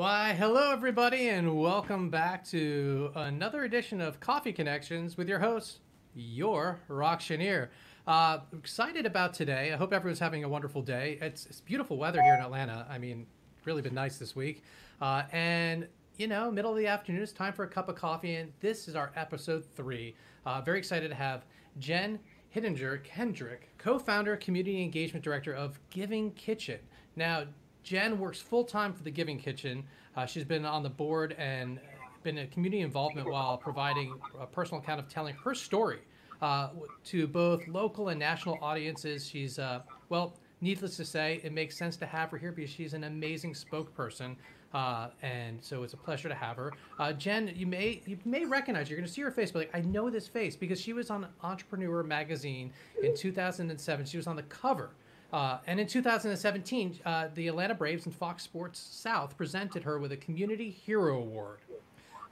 Why, hello, everybody, and welcome back to another edition of Coffee Connections with your host, your Rock Chenier. Uh, excited about today. I hope everyone's having a wonderful day. It's, it's beautiful weather here in Atlanta. I mean, really been nice this week. Uh, and, you know, middle of the afternoon, it's time for a cup of coffee, and this is our episode three. Uh, very excited to have Jen Hidinger Kendrick, co founder, community engagement director of Giving Kitchen. Now, Jen works full time for the Giving Kitchen. Uh, she's been on the board and been in community involvement while providing a personal account of telling her story uh, to both local and national audiences. She's, uh, well, needless to say, it makes sense to have her here because she's an amazing spokesperson. Uh, and so it's a pleasure to have her. Uh, Jen, you may you may recognize you're going to see her face, but like I know this face because she was on Entrepreneur magazine in 2007. She was on the cover uh, and in 2017, uh, the Atlanta Braves and Fox Sports South presented her with a Community Hero Award.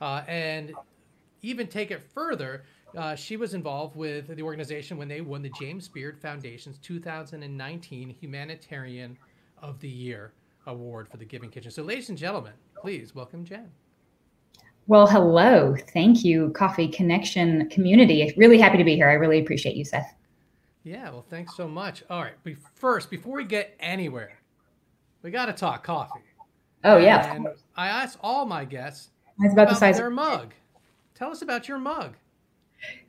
Uh, and even take it further, uh, she was involved with the organization when they won the James Beard Foundation's 2019 Humanitarian of the Year Award for the Giving Kitchen. So, ladies and gentlemen, please welcome Jen. Well, hello. Thank you, Coffee Connection community. Really happy to be here. I really appreciate you, Seth. Yeah, well, thanks so much. All right, but first, before we get anywhere, we got to talk coffee. Oh yeah. And I asked all my guests That's about, about the size their of- mug. Tell us about your mug.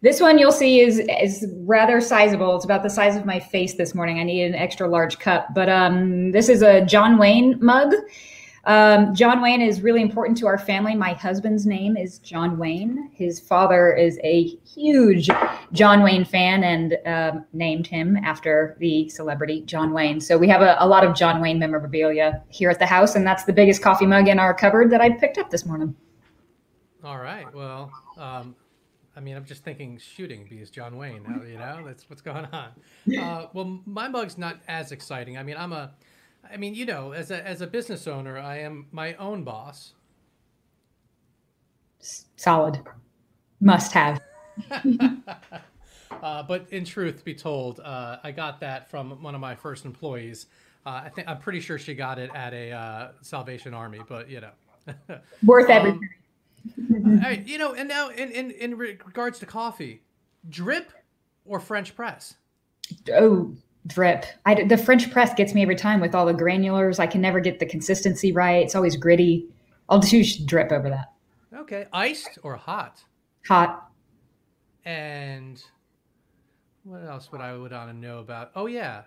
This one you'll see is is rather sizable. It's about the size of my face this morning. I need an extra large cup, but um, this is a John Wayne mug. Um, John Wayne is really important to our family. My husband's name is John Wayne. His father is a huge John Wayne fan and um, named him after the celebrity John Wayne. So we have a, a, lot of John Wayne memorabilia here at the house, and that's the biggest coffee mug in our cupboard that I picked up this morning. All right. Well, um, I mean, I'm just thinking shooting because John Wayne. You know, that's what's going on. Uh, well, my mug's not as exciting. I mean, I'm a I mean, you know, as a as a business owner, I am my own boss. Solid, must have. uh, but in truth, be told, uh, I got that from one of my first employees. Uh, I think I'm pretty sure she got it at a uh, Salvation Army, but you know, worth everything. Um, you know, and now in, in in regards to coffee, drip or French press? Oh, drip. I, the French press gets me every time with all the granulars. I can never get the consistency right. It's always gritty. I'll choose drip over that. Okay. Iced or hot? Hot. And what else would I would want to know about? Oh yeah,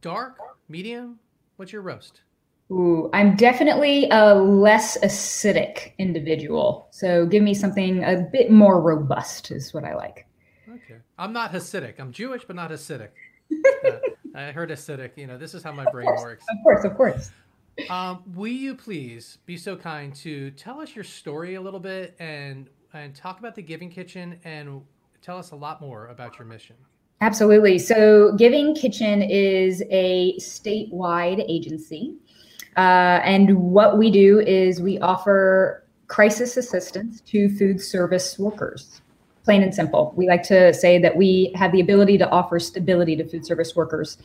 dark, medium. What's your roast? Ooh, I'm definitely a less acidic individual. So give me something a bit more robust is what I like. Okay. I'm not Hasidic. I'm Jewish, but not Hasidic. uh, I heard acidic. You know, this is how my brain works. Of course, of course. Um, will you please be so kind to tell us your story a little bit and and talk about the Giving Kitchen and tell us a lot more about your mission? Absolutely. So, Giving Kitchen is a statewide agency. Uh, and what we do is we offer crisis assistance to food service workers plain and simple. We like to say that we have the ability to offer stability to food service workers.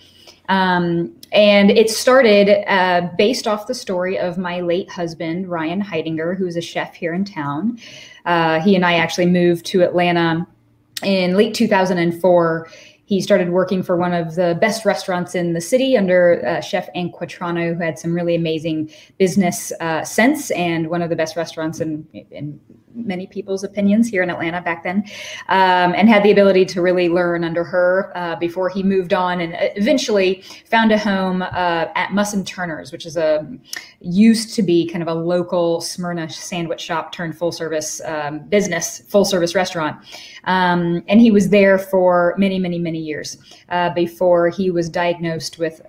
Um, and it started uh, based off the story of my late husband, Ryan Hidinger, who is a chef here in town. Uh, he and I actually moved to Atlanta in late 2004 he started working for one of the best restaurants in the city under uh, Chef Anne Quatrano, who had some really amazing business uh, sense and one of the best restaurants in, in many people's opinions here in Atlanta back then, um, and had the ability to really learn under her uh, before he moved on and eventually found a home uh, at Muss and Turner's, which is a used to be kind of a local Smyrna sandwich shop turned full service um, business, full service restaurant. Um, and he was there for many, many, many years uh, before he was diagnosed with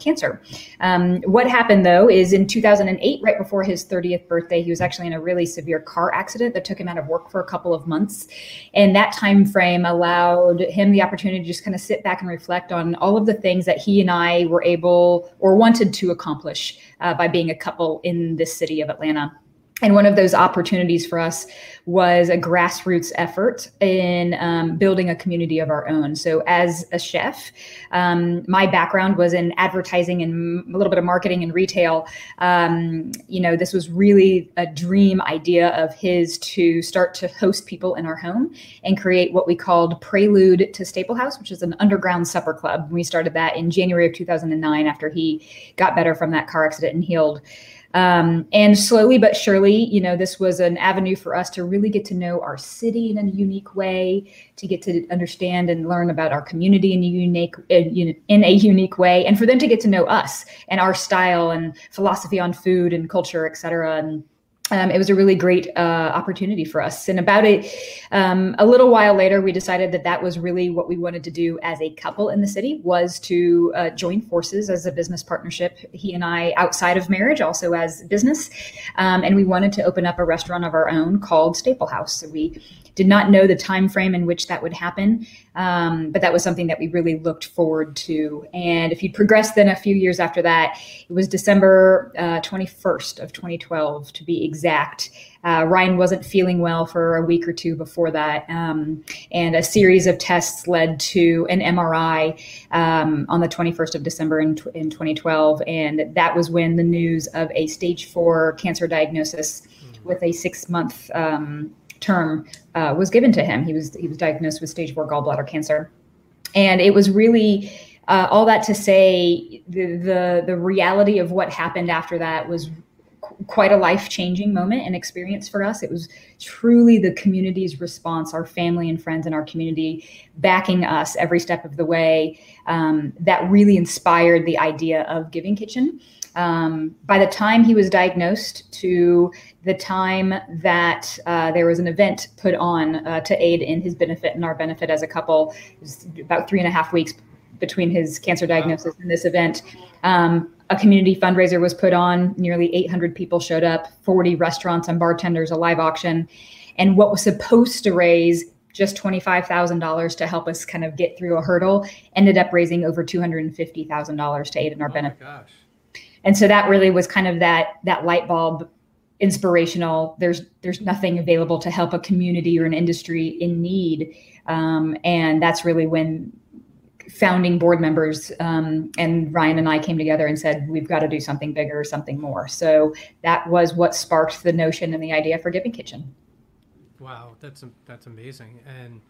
cancer. Um, what happened though is in 2008, right before his 30th birthday, he was actually in a really severe car accident that took him out of work for a couple of months. And that time frame allowed him the opportunity to just kind of sit back and reflect on all of the things that he and I were able or wanted to accomplish uh, by being a couple in this city of Atlanta. And one of those opportunities for us was a grassroots effort in um, building a community of our own. So, as a chef, um, my background was in advertising and a little bit of marketing and retail. Um, you know, this was really a dream idea of his to start to host people in our home and create what we called Prelude to Staplehouse, which is an underground supper club. We started that in January of 2009 after he got better from that car accident and healed. Um, and slowly but surely, you know, this was an avenue for us to really get to know our city in a unique way, to get to understand and learn about our community in a unique in a unique way, and for them to get to know us and our style and philosophy on food and culture, et cetera. And um, it was a really great uh, opportunity for us. And about it, um, a little while later, we decided that that was really what we wanted to do as a couple in the city was to uh, join forces as a business partnership. He and I, outside of marriage, also as business, um, and we wanted to open up a restaurant of our own called Staplehouse. So we did not know the time frame in which that would happen, um, but that was something that we really looked forward to. And if you progress then a few years after that, it was December uh, 21st of 2012 to be exact. Uh, Ryan wasn't feeling well for a week or two before that, um, and a series of tests led to an MRI um, on the 21st of December in, in 2012, and that was when the news of a stage four cancer diagnosis with a six month um, term uh, was given to him. He was he was diagnosed with stage four gallbladder cancer, and it was really uh, all that to say the, the the reality of what happened after that was qu- quite a life changing moment and experience for us. It was truly the community's response, our family and friends in our community backing us every step of the way. Um, that really inspired the idea of Giving Kitchen. Um, by the time he was diagnosed to the time that uh, there was an event put on uh, to aid in his benefit and our benefit as a couple, about three and a half weeks between his cancer diagnosis and this event. Um, a community fundraiser was put on. Nearly 800 people showed up, 40 restaurants and bartenders, a live auction. And what was supposed to raise just $25,000 to help us kind of get through a hurdle ended up raising over $250,000 to aid in our oh benefit. And so that really was kind of that that light bulb inspirational. There's there's nothing available to help a community or an industry in need, um, and that's really when founding board members um, and Ryan and I came together and said we've got to do something bigger, something more. So that was what sparked the notion and the idea for Giving Kitchen. Wow, that's that's amazing. And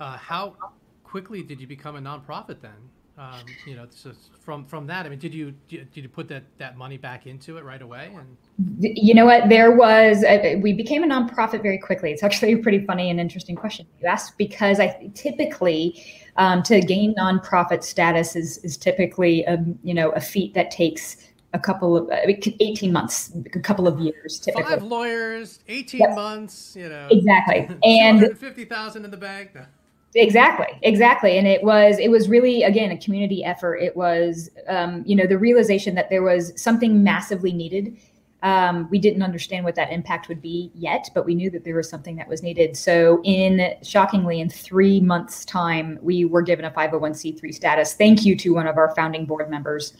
uh, how quickly did you become a nonprofit then? Um, you know, so from from that, I mean, did you did you put that that money back into it right away? And you know what, there was uh, we became a nonprofit very quickly. It's actually a pretty funny and interesting question you asked because I typically um, to gain nonprofit status is is typically a um, you know a feat that takes a couple of uh, 18 months a couple of years typically five lawyers 18 yep. months you know exactly and 50000 in the bank exactly exactly. And it was it was really again a community effort. It was um, you know the realization that there was something massively needed. Um, we didn't understand what that impact would be yet but we knew that there was something that was needed. So in shockingly in three months time we were given a 501c3 status. Thank you to one of our founding board members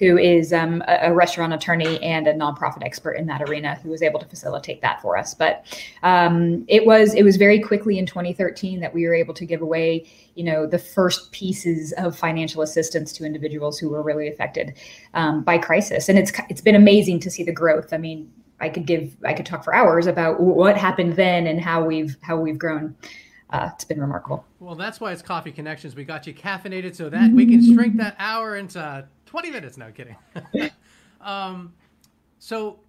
who is um, a, restaurant attorney and a nonprofit expert in that arena, who was able to facilitate that for us. But um, it was it was very quickly in 2013 that we were able to give away, you know, the first pieces of financial assistance to individuals who were really affected um, by crisis, and it's it's been amazing to see the growth. I mean, I could give I could talk for hours about what happened then and how we've how we've grown. Uh, it's been remarkable. Well, that's why it's Coffee Connections. We got you caffeinated so that we can shrink that hour into 20 minutes. No kidding. um, so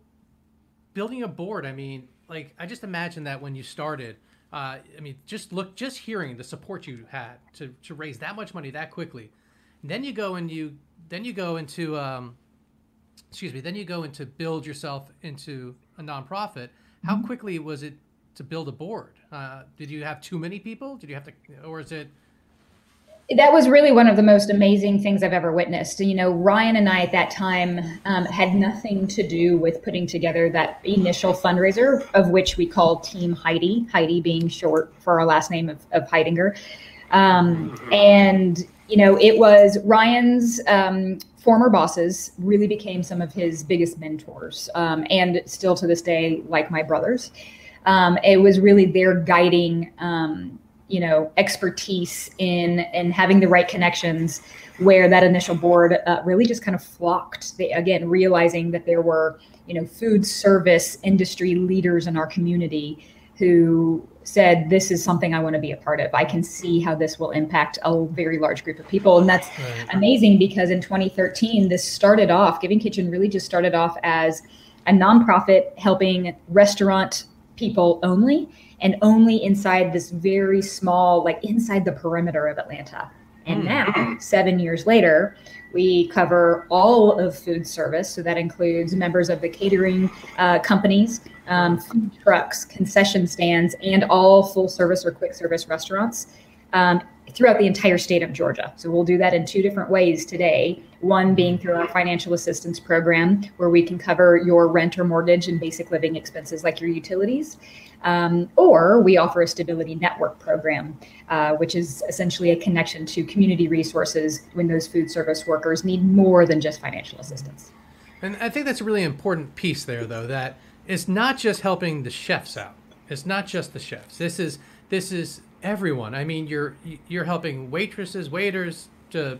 building a board, I mean, like I just imagine that when you started, uh, I mean, just look, just hearing the support you had to, to raise that much money that quickly. And then you go and you, then you go into, um, excuse me, then you go into build yourself into a nonprofit. How mm-hmm. quickly was it to build a board? Uh, did you have too many people? Did you have to, or is it that was really one of the most amazing things I've ever witnessed. You know, Ryan and I at that time um, had nothing to do with putting together that initial fundraiser, of which we called Team Hidi, Hidi being short for our last name of, of Hidinger. Um, and you know, it was Ryan's um, former bosses really became some of his biggest mentors, um, and still to this day, like my brothers. Um, it was really their guiding, um, you know, expertise in and having the right connections. Where that initial board uh, really just kind of flocked. They, again, realizing that there were, you know, food service industry leaders in our community who said this is something i want to be a part of i can see how this will impact a very large group of people and that's right. amazing because in 2013 this started off giving kitchen really just started off as a nonprofit helping restaurant people only and only inside this very small like inside the perimeter of atlanta and mm. now, seven years later, we cover all of food service. So that includes members of the catering uh, companies, um, food trucks, concession stands, and all full service or quick service restaurants um, throughout the entire state of Georgia. So we'll do that in two different ways today. One being through our financial assistance program, where we can cover your rent or mortgage and basic living expenses like your utilities. Um, or we offer a stability network program, uh, which is essentially a connection to community resources when those food service workers need more than just financial assistance. And I think that's a really important piece there, though, that it's not just helping the chefs out. It's not just the chefs. This is this is everyone. I mean, you're you're helping waitresses, waiters to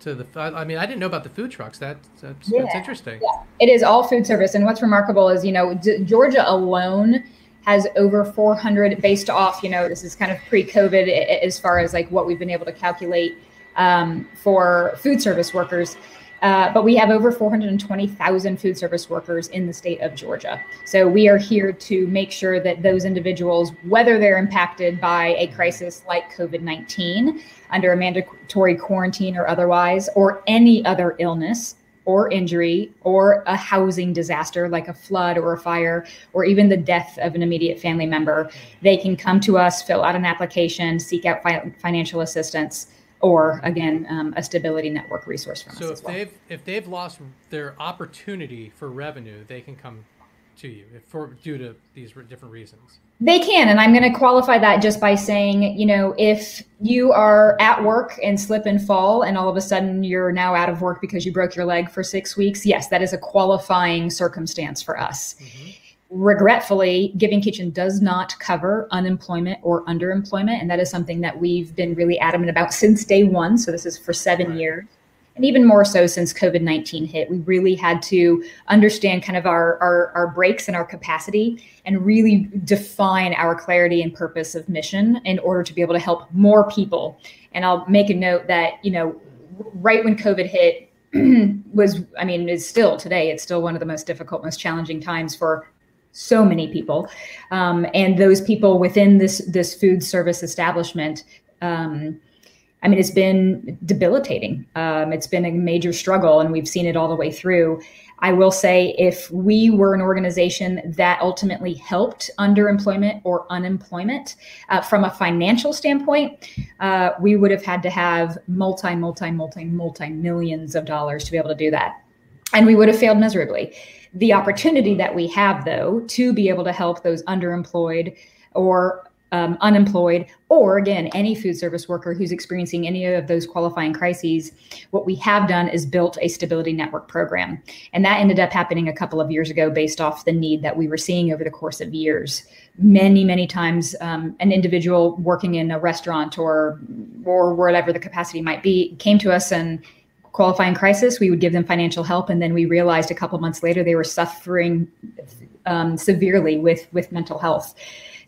to the. I mean, I didn't know about the food trucks. That, that's, yeah. that's interesting. Yeah. It is all food service, and what's remarkable is you know D- Georgia alone has over 400 based off, you know, this is kind of pre-COVID as far as like what we've been able to calculate um, for food service workers. Uh, but we have over 420,000 food service workers in the state of Georgia. So we are here to make sure that those individuals, whether they're impacted by a crisis like COVID 19 under a mandatory quarantine or otherwise, or any other illness, or injury or a housing disaster like a flood or a fire or even the death of an immediate family member, they can come to us, fill out an application, seek out fi- financial assistance, or again, um, a stability network resource from so us. So if well. they've if they've lost their opportunity for revenue, they can come to you for due to these different reasons. They can, and I'm going to qualify that just by saying, you know, if you are at work and slip and fall, and all of a sudden you're now out of work because you broke your leg for six weeks, yes, that is a qualifying circumstance for us. Mm-hmm. Regretfully, Giving Kitchen does not cover unemployment or underemployment, and that is something that we've been really adamant about since day one. So this is for seven years and even more so since COVID 19 hit. We really had to understand kind of our, our, our breaks and our capacity and really define our clarity and purpose of mission in order to be able to help more people. And I'll make a note that, you know, right when COVID hit, was I mean, is still today, it's still one of the most difficult, most challenging times for so many people. Um, and those people within this this food service establishment um, I mean, it's been debilitating. Um, it's been a major struggle, and we've seen it all the way through. I will say, if we were an organization that ultimately helped underemployment or unemployment uh, from a financial standpoint, uh, we would have had to have multi, multi, multi, multi millions of dollars to be able to do that. And we would have failed miserably. The opportunity that we have, though, to be able to help those underemployed or um, unemployed, or again, any food service worker who's experiencing any of those qualifying crises, what we have done is built a stability network program. And that ended up happening a couple of years ago based off the need that we were seeing over the course of years. Many, many times, um, an individual working in a restaurant or or wherever the capacity might be came to us and qualifying crisis, we would give them financial help, and then we realized a couple months later they were suffering um, severely with with mental health.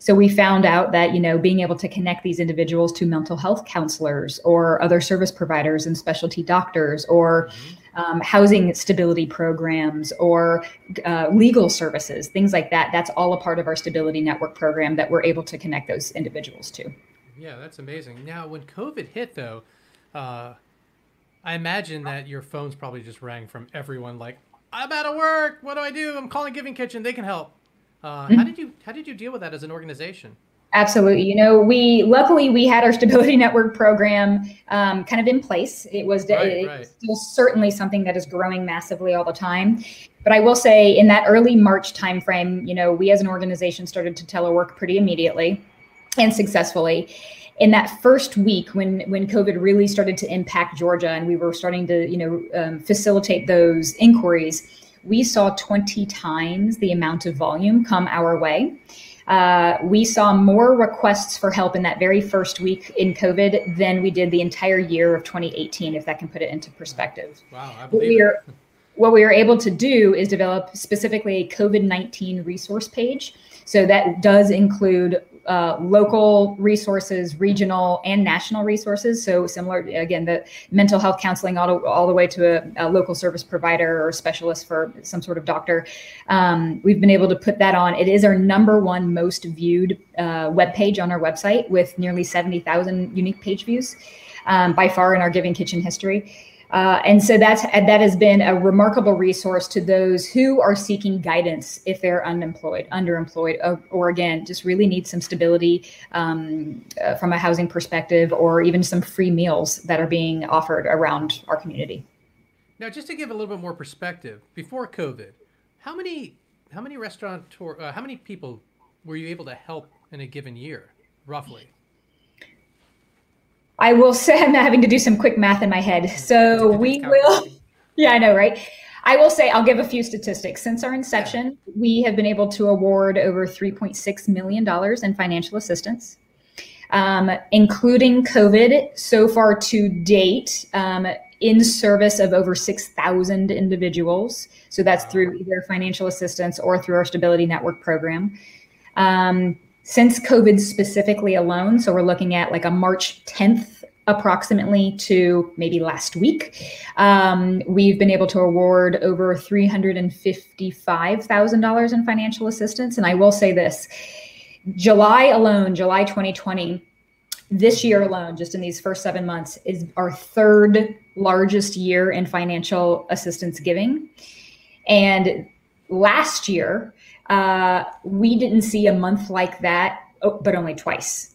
So we found out that, you know, being able to connect these individuals to mental health counselors or other service providers and specialty doctors or mm-hmm. um, housing stability programs or uh, legal services, things like that. That's all a part of our stability network program that we're able to connect those individuals to. Yeah, that's amazing. Now, when COVID hit, though, uh, I imagine that your phones probably just rang from everyone like, I'm out of work. What do I do? I'm calling Giving Kitchen. They can help. Uh, mm-hmm. How did you how did you deal with that as an organization? Absolutely. You know, we luckily we had our stability network program um, kind of in place. It was right, it, right. still certainly something that is growing massively all the time. But I will say, in that early March timeframe, you know, we as an organization started to telework pretty immediately and successfully. In that first week when when COVID really started to impact Georgia and we were starting to you know um, facilitate those inquiries, we saw 20 times the amount of volume come our way. Uh, we saw more requests for help in that very first week in COVID than we did the entire year of 2018, if that can put it into perspective. Wow, I believe we are, what we were able to do is develop specifically a COVID 19 resource page. So that does include uh, local resources, regional and national resources. So similar, again, the mental health counseling all, all the way to a, a, local service provider or specialist for some sort of doctor. Um, we've been able to put that on. It is our number one most viewed uh, web page on our website with nearly 70,000 unique page views um, by far in our Giving Kitchen history. Uh, and so that's that has been a remarkable resource to those who are seeking guidance if they're unemployed, underemployed, or, or again just really need some stability um, uh, from a housing perspective, or even some free meals that are being offered around our community. Now, just to give a little bit more perspective, before COVID, how many how many restaurant uh, how many people were you able to help in a given year, roughly? I will say I'm having to do some quick math in my head. So we will, yeah, I know, right? I will say I'll give a few statistics. Since our inception, we have been able to award over $3.6 million in financial assistance, um, including COVID. So far to date, um, in service of over 6,000 individuals. So that's through either financial assistance or through our Stability Network program. Um, since COVID specifically alone, so we're looking at like a March 10th approximately to maybe last week, um, we've been able to award over $355,000 in financial assistance. And I will say this July alone, July 2020, this year alone, just in these first seven months, is our third largest year in financial assistance giving. And last year, uh, we didn't see a month like that, oh, but only twice.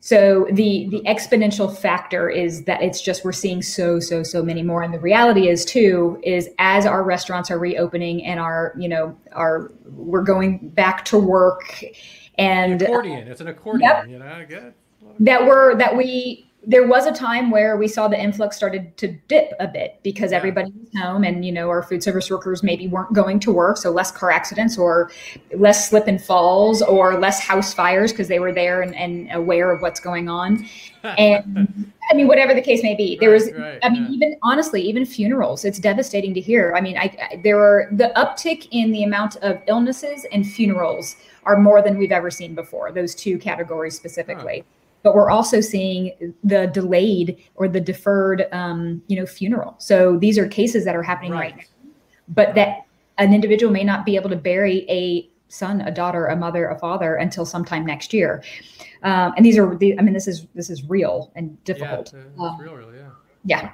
So the the exponential factor is that it's just we're seeing so so so many more, and the reality is too is as our restaurants are reopening and our you know our we're going back to work and accordion. It's an accordion, yep, you know. Good. That we're that we there was a time where we saw the influx started to dip a bit because everybody was home and you know our food service workers maybe weren't going to work. So less car accidents or less slip and falls or less house fires because they were there and, and, aware of what's going on. And i mean whatever the case may be there was right, i mean yeah. even honestly even funerals it's devastating to hear. I mean I, I there are the uptick in the amount of illnesses and funerals are more than we've ever seen before those two categories specifically. huh but we're also seeing the delayed or the deferred, um, you know, funeral. So these are cases that are happening right, right now, but that an individual may not be able to bury a son, a daughter, a mother, a father until sometime next year. Um, and these are the, I mean, this is this is real and difficult. Yeah, it's, um, real, real, yeah. Yeah.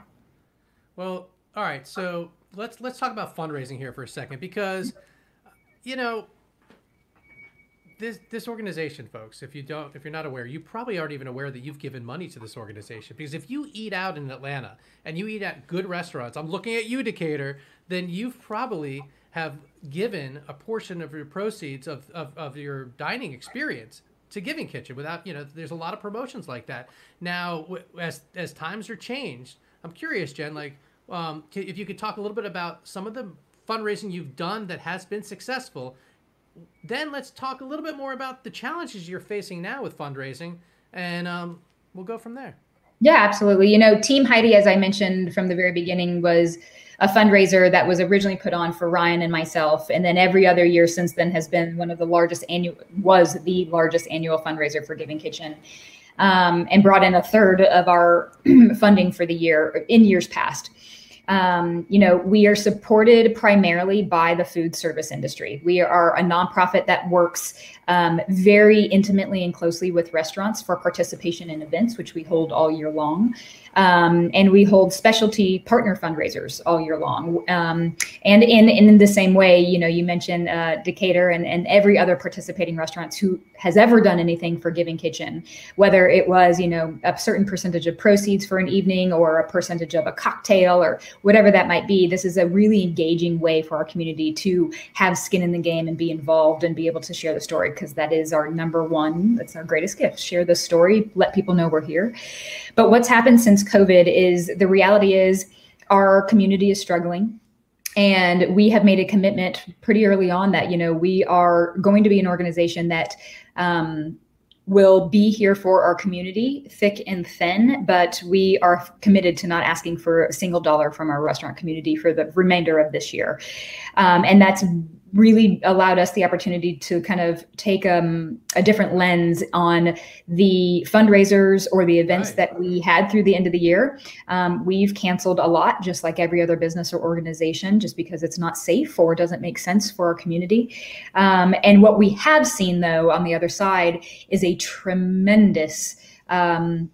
Well, all right. So let's let's talk about fundraising here for a second because, you know, this this organization, folks, if you don't, if you're not aware, you probably aren't even aware that you've given money to this organization. Because if you eat out in Atlanta and you eat at good restaurants, I'm looking at you, Decatur, then you've probably have given a portion of your proceeds of, of, of your dining experience to Giving Kitchen without, you know, there's a lot of promotions like that. Now, as as times are changed, I'm curious, Jen, like, um, if you could talk a little bit about some of the fundraising you've done that has been successful then let's talk a little bit more about the challenges you're facing now with fundraising, and um, we'll go from there. Yeah, absolutely. You know, Team Hidi, as I mentioned from the very beginning, was a fundraiser that was originally put on for Ryan and myself, and then every other year since then has been one of the largest annual was the largest annual fundraiser for Giving Kitchen, um, and brought in a third of our funding for the year in years past. Um, you know, we are supported primarily by the food service industry. We are a nonprofit that works um, very intimately and closely with restaurants for participation in events, which we hold all year long. Um, and we hold specialty partner fundraisers all year long. Um, and in, in the same way, you know, you mentioned uh, Decatur and, and every other participating restaurant who has ever done anything for Giving Kitchen, whether it was, you know, a certain percentage of proceeds for an evening or a percentage of a cocktail or whatever that might be. This is a really engaging way for our community to have skin in the game and be involved and be able to share the story because that is our number one, that's our greatest gift. Share the story, let people know we're here. But what's happened since COVID is the reality is our community is struggling and we have made a commitment pretty early on that you know we are going to be an organization that um, will be here for our community thick and thin but we are committed to not asking for a single dollar from our restaurant community for the remainder of this year um, and that's really allowed us the opportunity to kind of take um, a different lens on the fundraisers or the events right. that we had through the end of the year. Um, we've canceled a lot, just like every other business or organization, just because it's not safe or doesn't make sense for our community. Um, and what we have seen, though, on the other side, is a tremendous um,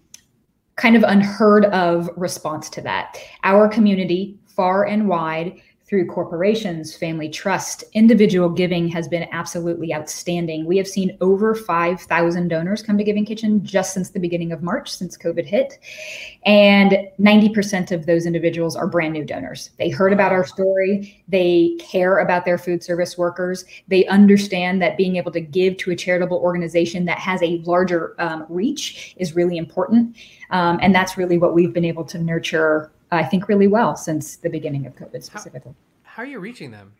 kind of unheard of response to that. Our community, far and wide, through corporations, family trust, individual giving has been absolutely outstanding. We have seen over 5,000 donors come to Giving Kitchen just since the beginning of March, since COVID hit. And 90% of those individuals are brand new donors. They heard about our story, they care about their food service workers, they understand that being able to give to a charitable organization that has a larger um, reach is really important. Um, and that's really what we've been able to nurture I think, really well since the beginning of COVID specifically. How, how are you reaching them?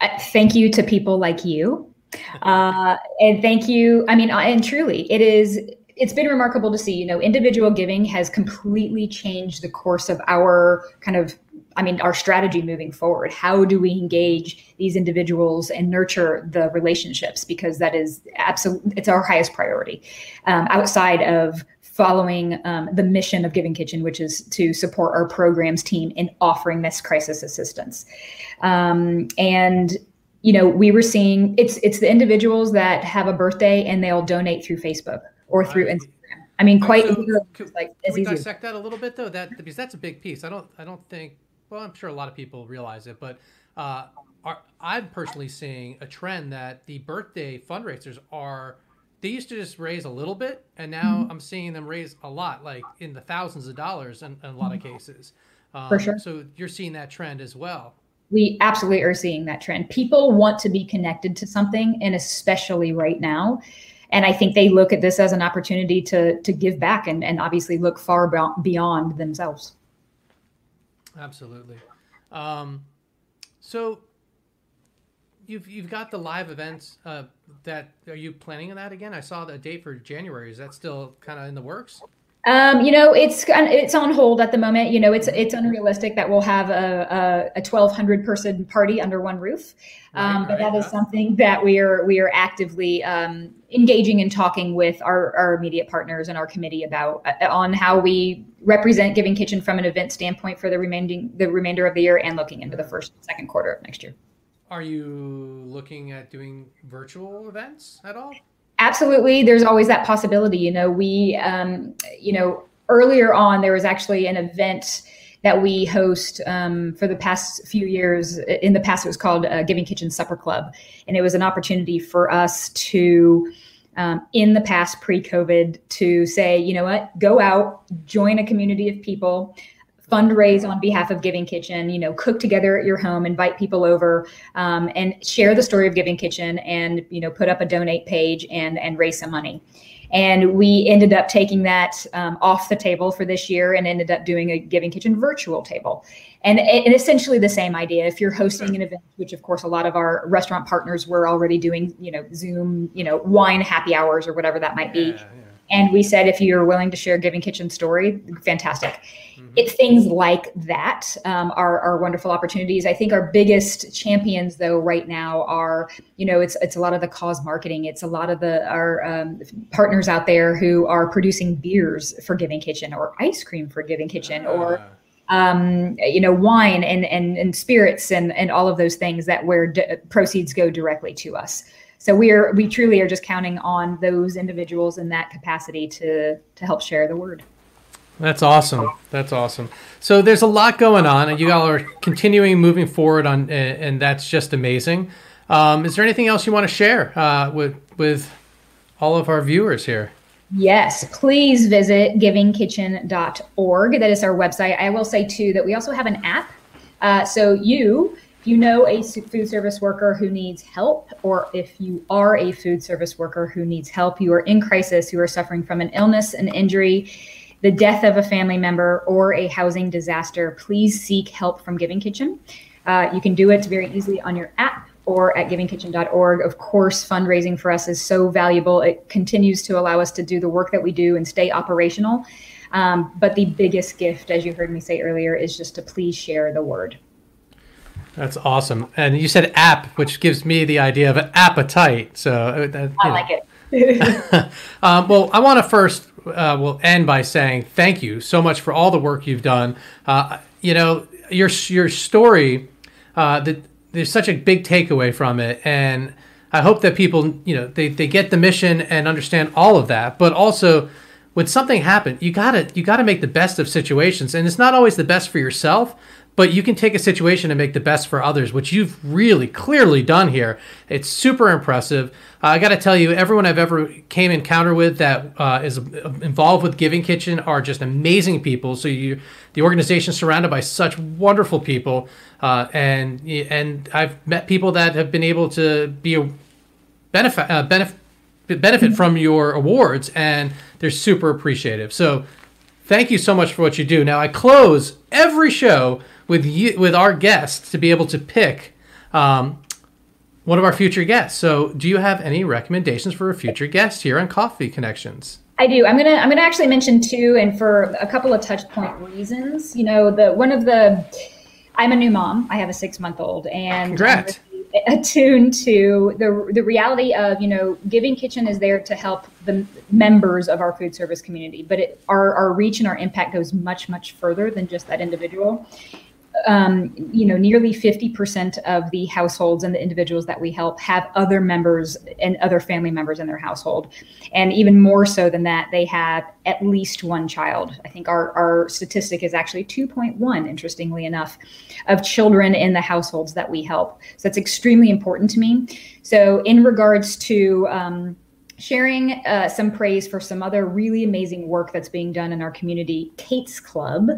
Uh, thank you to people like you. Uh, and thank you. I mean, and truly, it is. It's been remarkable to see. You know, individual giving has completely changed the course of our kind of I mean, our strategy moving forward. How do we engage these individuals and nurture the relationships? Because that is absolutely, it's our highest priority um, outside of following um, the mission of Giving Kitchen, which is to support our programs team in offering this crisis assistance. Um, and you know, we were seeing it's it's the individuals that have a birthday and they'll donate through Facebook or through Instagram. I mean, quite so, could, like can we dissect that a little bit though? That because that's a big piece. I don't I don't think. Well, I'm sure a lot of people realize it, but uh, are, I'm personally seeing a trend that the birthday fundraisers are they used to just raise a little bit, and now mm-hmm. I'm seeing them raise a lot, like in the thousands of dollars in, in a lot of mm-hmm. cases. Um, For sure. So you're seeing that trend as well. We absolutely are seeing that trend. People want to be connected to something, and especially right now. And I think they look at this as an opportunity to to give back and, and obviously look far beyond themselves. Absolutely. Um, so you've you've got the live events uh, that are you planning on that again? I saw the date for January. Is that still kind of in the works? Um, you know, it's it's on hold at the moment. You know, it's it's unrealistic that we'll have a a, a twelve hundred person party under one roof. Um, right, but right, that is yeah. something that we are we are actively um, engaging and talking with our, our immediate partners and our committee about uh, on how we represent Giving Kitchen from an event standpoint for the remaining the remainder of the year and looking into the first second quarter of next year. Are you looking at doing virtual events at all? Absolutely. There's always that possibility. You know, we, um, you know, earlier on, there was actually an event that we host um, for the past few years. In the past, it was called uh, Giving Kitchen Supper Club. And it was an opportunity for us to, um, in the past, pre COVID, to say, you know what, go out, join a community of people fundraise on behalf of Giving Kitchen, you know, cook together at your home, invite people over, um, and share the story of Giving Kitchen, and you know, put up a donate page and and raise some money. And we ended up taking that um, off the table for this year and ended up doing a Giving Kitchen virtual table. And, and essentially the same idea. If you're hosting an event, which of course a lot of our restaurant partners were already doing, you know, Zoom, you know, wine happy hours or whatever that might be. Yeah. And we said, if you're willing to share Giving Kitchen story, fantastic. Mm-hmm. It's things like that um, are, are wonderful opportunities. I think our biggest champions, though, right now are, you know, it's it's a lot of the cause marketing. It's a lot of the our um, partners out there who are producing beers for Giving Kitchen or ice cream for Giving Kitchen ah. or um, you know, wine and, and, and spirits and, and all of those things that where d- proceeds go directly to us. So we are we truly are just counting on those individuals in that capacity to to help share the word. That's awesome. That's awesome. So there's a lot going on, and you all are continuing moving forward on, and that's just amazing. Um, is there anything else you want to share uh, with with all of our viewers here? Yes, please visit givingkitchen.org. That is our website. I will say too that we also have an app. Uh, so you If you know a food service worker who needs help, or if you are a food service worker who needs help, you are in crisis, you are suffering from an illness, an injury, the death of a family member, or a housing disaster, please seek help from Giving Kitchen. Uh, you can do it very easily on your app or at givingkitchen.org. Of course, fundraising for us is so valuable. It continues to allow us to do the work that we do and stay operational. Um, but the biggest gift, as you heard me say earlier, is just to please share the word. That's awesome. And you said app, which gives me the idea of an appetite. So uh, that, I know. like it. um, well, I want to first uh, will end by saying thank you so much for all the work you've done. Uh, you know, your your story, uh, that there's such a big takeaway from it, and I hope that people, you know, they, they get the mission and understand all of that. But also, when something happens, you gotta you gotta make the best of situations, and it's not always the best for yourself, but you can take a situation and make the best for others, which you've really clearly done here. It's super impressive. Uh, I got to tell you, everyone I've ever came encounter with that uh, is involved with Giving Kitchen are just amazing people. So you, the organization, surrounded by such wonderful people, uh, and and I've met people that have been able to be a benefit uh, benefit benefit from your awards, and they're super appreciative. So thank you so much for what you do. Now I close every show with you with our guests to be able to pick um, one of our future guests. So, do you have any recommendations for a future guest here on Coffee Connections? I do. I'm gonna I'm gonna actually mention two, and for a couple of touch point reasons. You know, the one of the I'm a new mom. I have a six month old, and congrats. attuned to the the reality of you know giving kitchen is there to help the members of our food service community but it, our, our reach and our impact goes much much further than just that individual um, you know, nearly 50% of the households and the individuals that we help have other members and other family members in their household. And even more so than that, they have at least one child. I think our, our statistic is actually 2.1, interestingly enough, of children in the households that we help. So that's extremely important to me. So, in regards to, um, sharing uh, some praise for some other really amazing work that's being done in our community. Kate's Club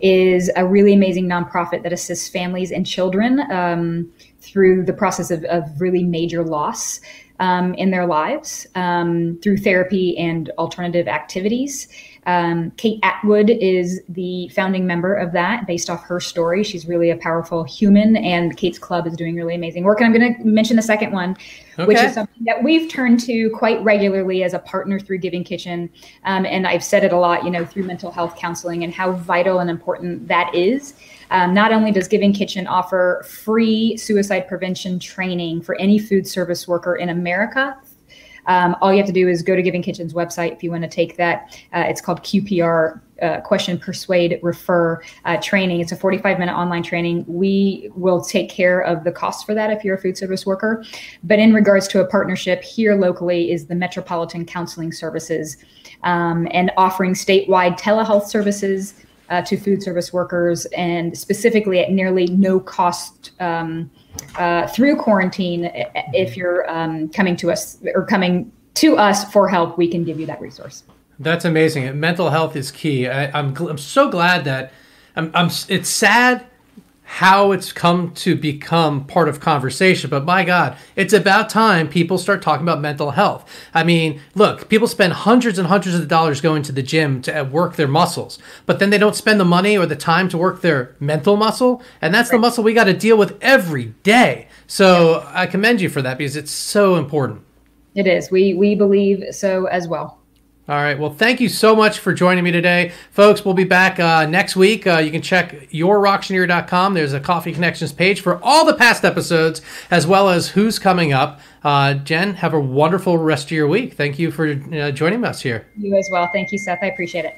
is a really amazing nonprofit that assists families and children um, through the process of, of really major loss. Um, in their lives um, through therapy and alternative activities. Um, Kate Atwood is the founding member of that based off her story. She's really a powerful human, and Kate's Club is doing really amazing work. And I'm going to mention the second one, okay. which is something that we've turned to quite regularly as a partner through Giving Kitchen. Um, and I've said it a lot, you know, through mental health counseling and how vital and important that is. Um, not only does Giving Kitchen offer free suicide prevention training for any food service worker in America um, all you have to do is go to Giving Kitchen's website if you want to take that. Uh, it's called QPR. Uh, question, persuade, refer uh, training. It's a 45 minute online training. We will take care of the cost for that if you're a food service worker. But in regards to a partnership here locally, is the Metropolitan Counseling Services um, and offering statewide telehealth services uh, to food service workers and specifically at nearly no cost. Um, uh, through quarantine, if you're um, coming to us or coming to us for help, we can give you that resource. That's amazing. Mental health is key. I, am I'm, I'm so glad that I'm, I'm. It's sad how it's come to become part of conversation. But my God, it's about time people start talking about mental health. I mean, look, people spend hundreds and hundreds of dollars going to the gym to uh, work their muscles, but then they don't spend the money or the time to work their mental muscle. And that's right. the muscle we got to deal with every day. So I commend you for that because it's so important. It is. We we believe so as well. All right. Well, thank you so much for joining me today. Folks, we'll be back uh, next week. Uh, you can check yourrockshineer.com. There's a Coffee Connections page for all the past episodes, as well as who's coming up. Uh, Jen, have a wonderful rest of your week. Thank you for uh, joining us here. You as well. Thank you, Seth. I appreciate it.